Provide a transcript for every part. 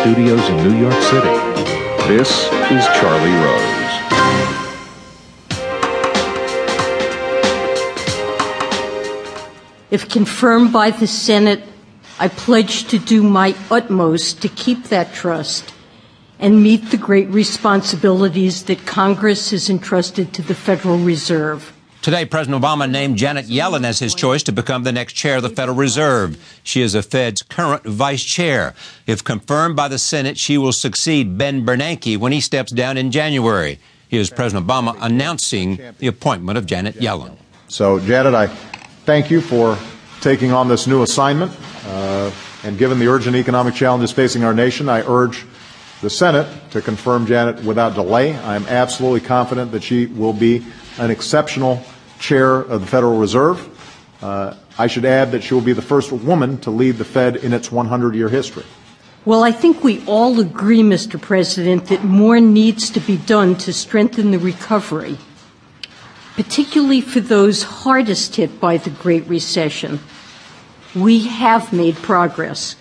studios in New York City. This is Charlie Rose. If confirmed by the Senate, I pledge to do my utmost to keep that trust and meet the great responsibilities that Congress has entrusted to the Federal Reserve. Today, President Obama named Janet Yellen as his choice to become the next chair of the Federal Reserve. She is the Fed's current vice chair. If confirmed by the Senate, she will succeed Ben Bernanke when he steps down in January. Here's President Obama announcing the appointment of Janet Yellen. So, Janet, I thank you for taking on this new assignment. Uh, and given the urgent economic challenges facing our nation, I urge the Senate to confirm Janet without delay. I am absolutely confident that she will be an exceptional chair of the Federal Reserve. Uh, I should add that she will be the first woman to lead the Fed in its 100 year history. Well, I think we all agree, Mr. President, that more needs to be done to strengthen the recovery, particularly for those hardest hit by the Great Recession. We have made progress.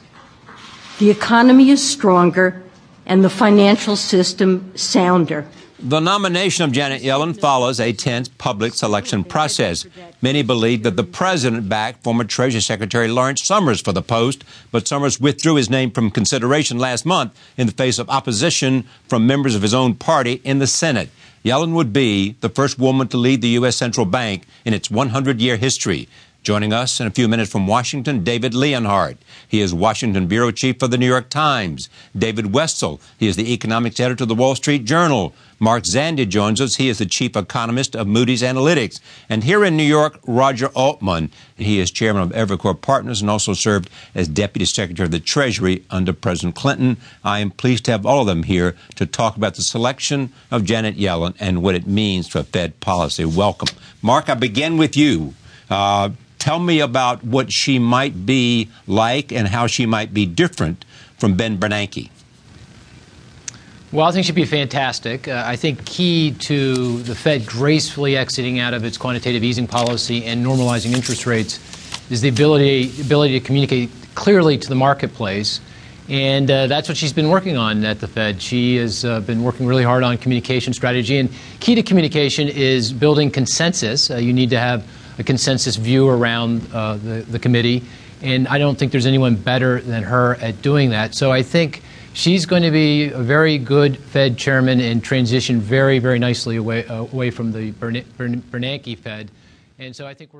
The economy is stronger and the financial system sounder. The nomination of Janet Yellen follows a tense public selection process. Many believe that the president backed former Treasury Secretary Lawrence Summers for the post, but Summers withdrew his name from consideration last month in the face of opposition from members of his own party in the Senate. Yellen would be the first woman to lead the U.S. Central Bank in its 100 year history. Joining us in a few minutes from Washington, David Leonhardt. He is Washington Bureau Chief for the New York Times. David Wessel. He is the economics editor of the Wall Street Journal. Mark Zandi joins us. He is the chief economist of Moody's Analytics. And here in New York, Roger Altman. He is chairman of Evercore Partners and also served as deputy secretary of the Treasury under President Clinton. I am pleased to have all of them here to talk about the selection of Janet Yellen and what it means for Fed policy. Welcome. Mark, I begin with you. Uh, Tell me about what she might be like and how she might be different from Ben Bernanke. Well, I think she'd be fantastic. Uh, I think key to the Fed gracefully exiting out of its quantitative easing policy and normalizing interest rates is the ability ability to communicate clearly to the marketplace. And uh, that's what she's been working on at the Fed. She has uh, been working really hard on communication strategy. And key to communication is building consensus. Uh, you need to have a consensus view around uh, the, the committee. And I don't think there's anyone better than her at doing that. So I think she's going to be a very good Fed chairman and transition very, very nicely away, uh, away from the Bern- Bern- Bernanke Fed. And so I think we're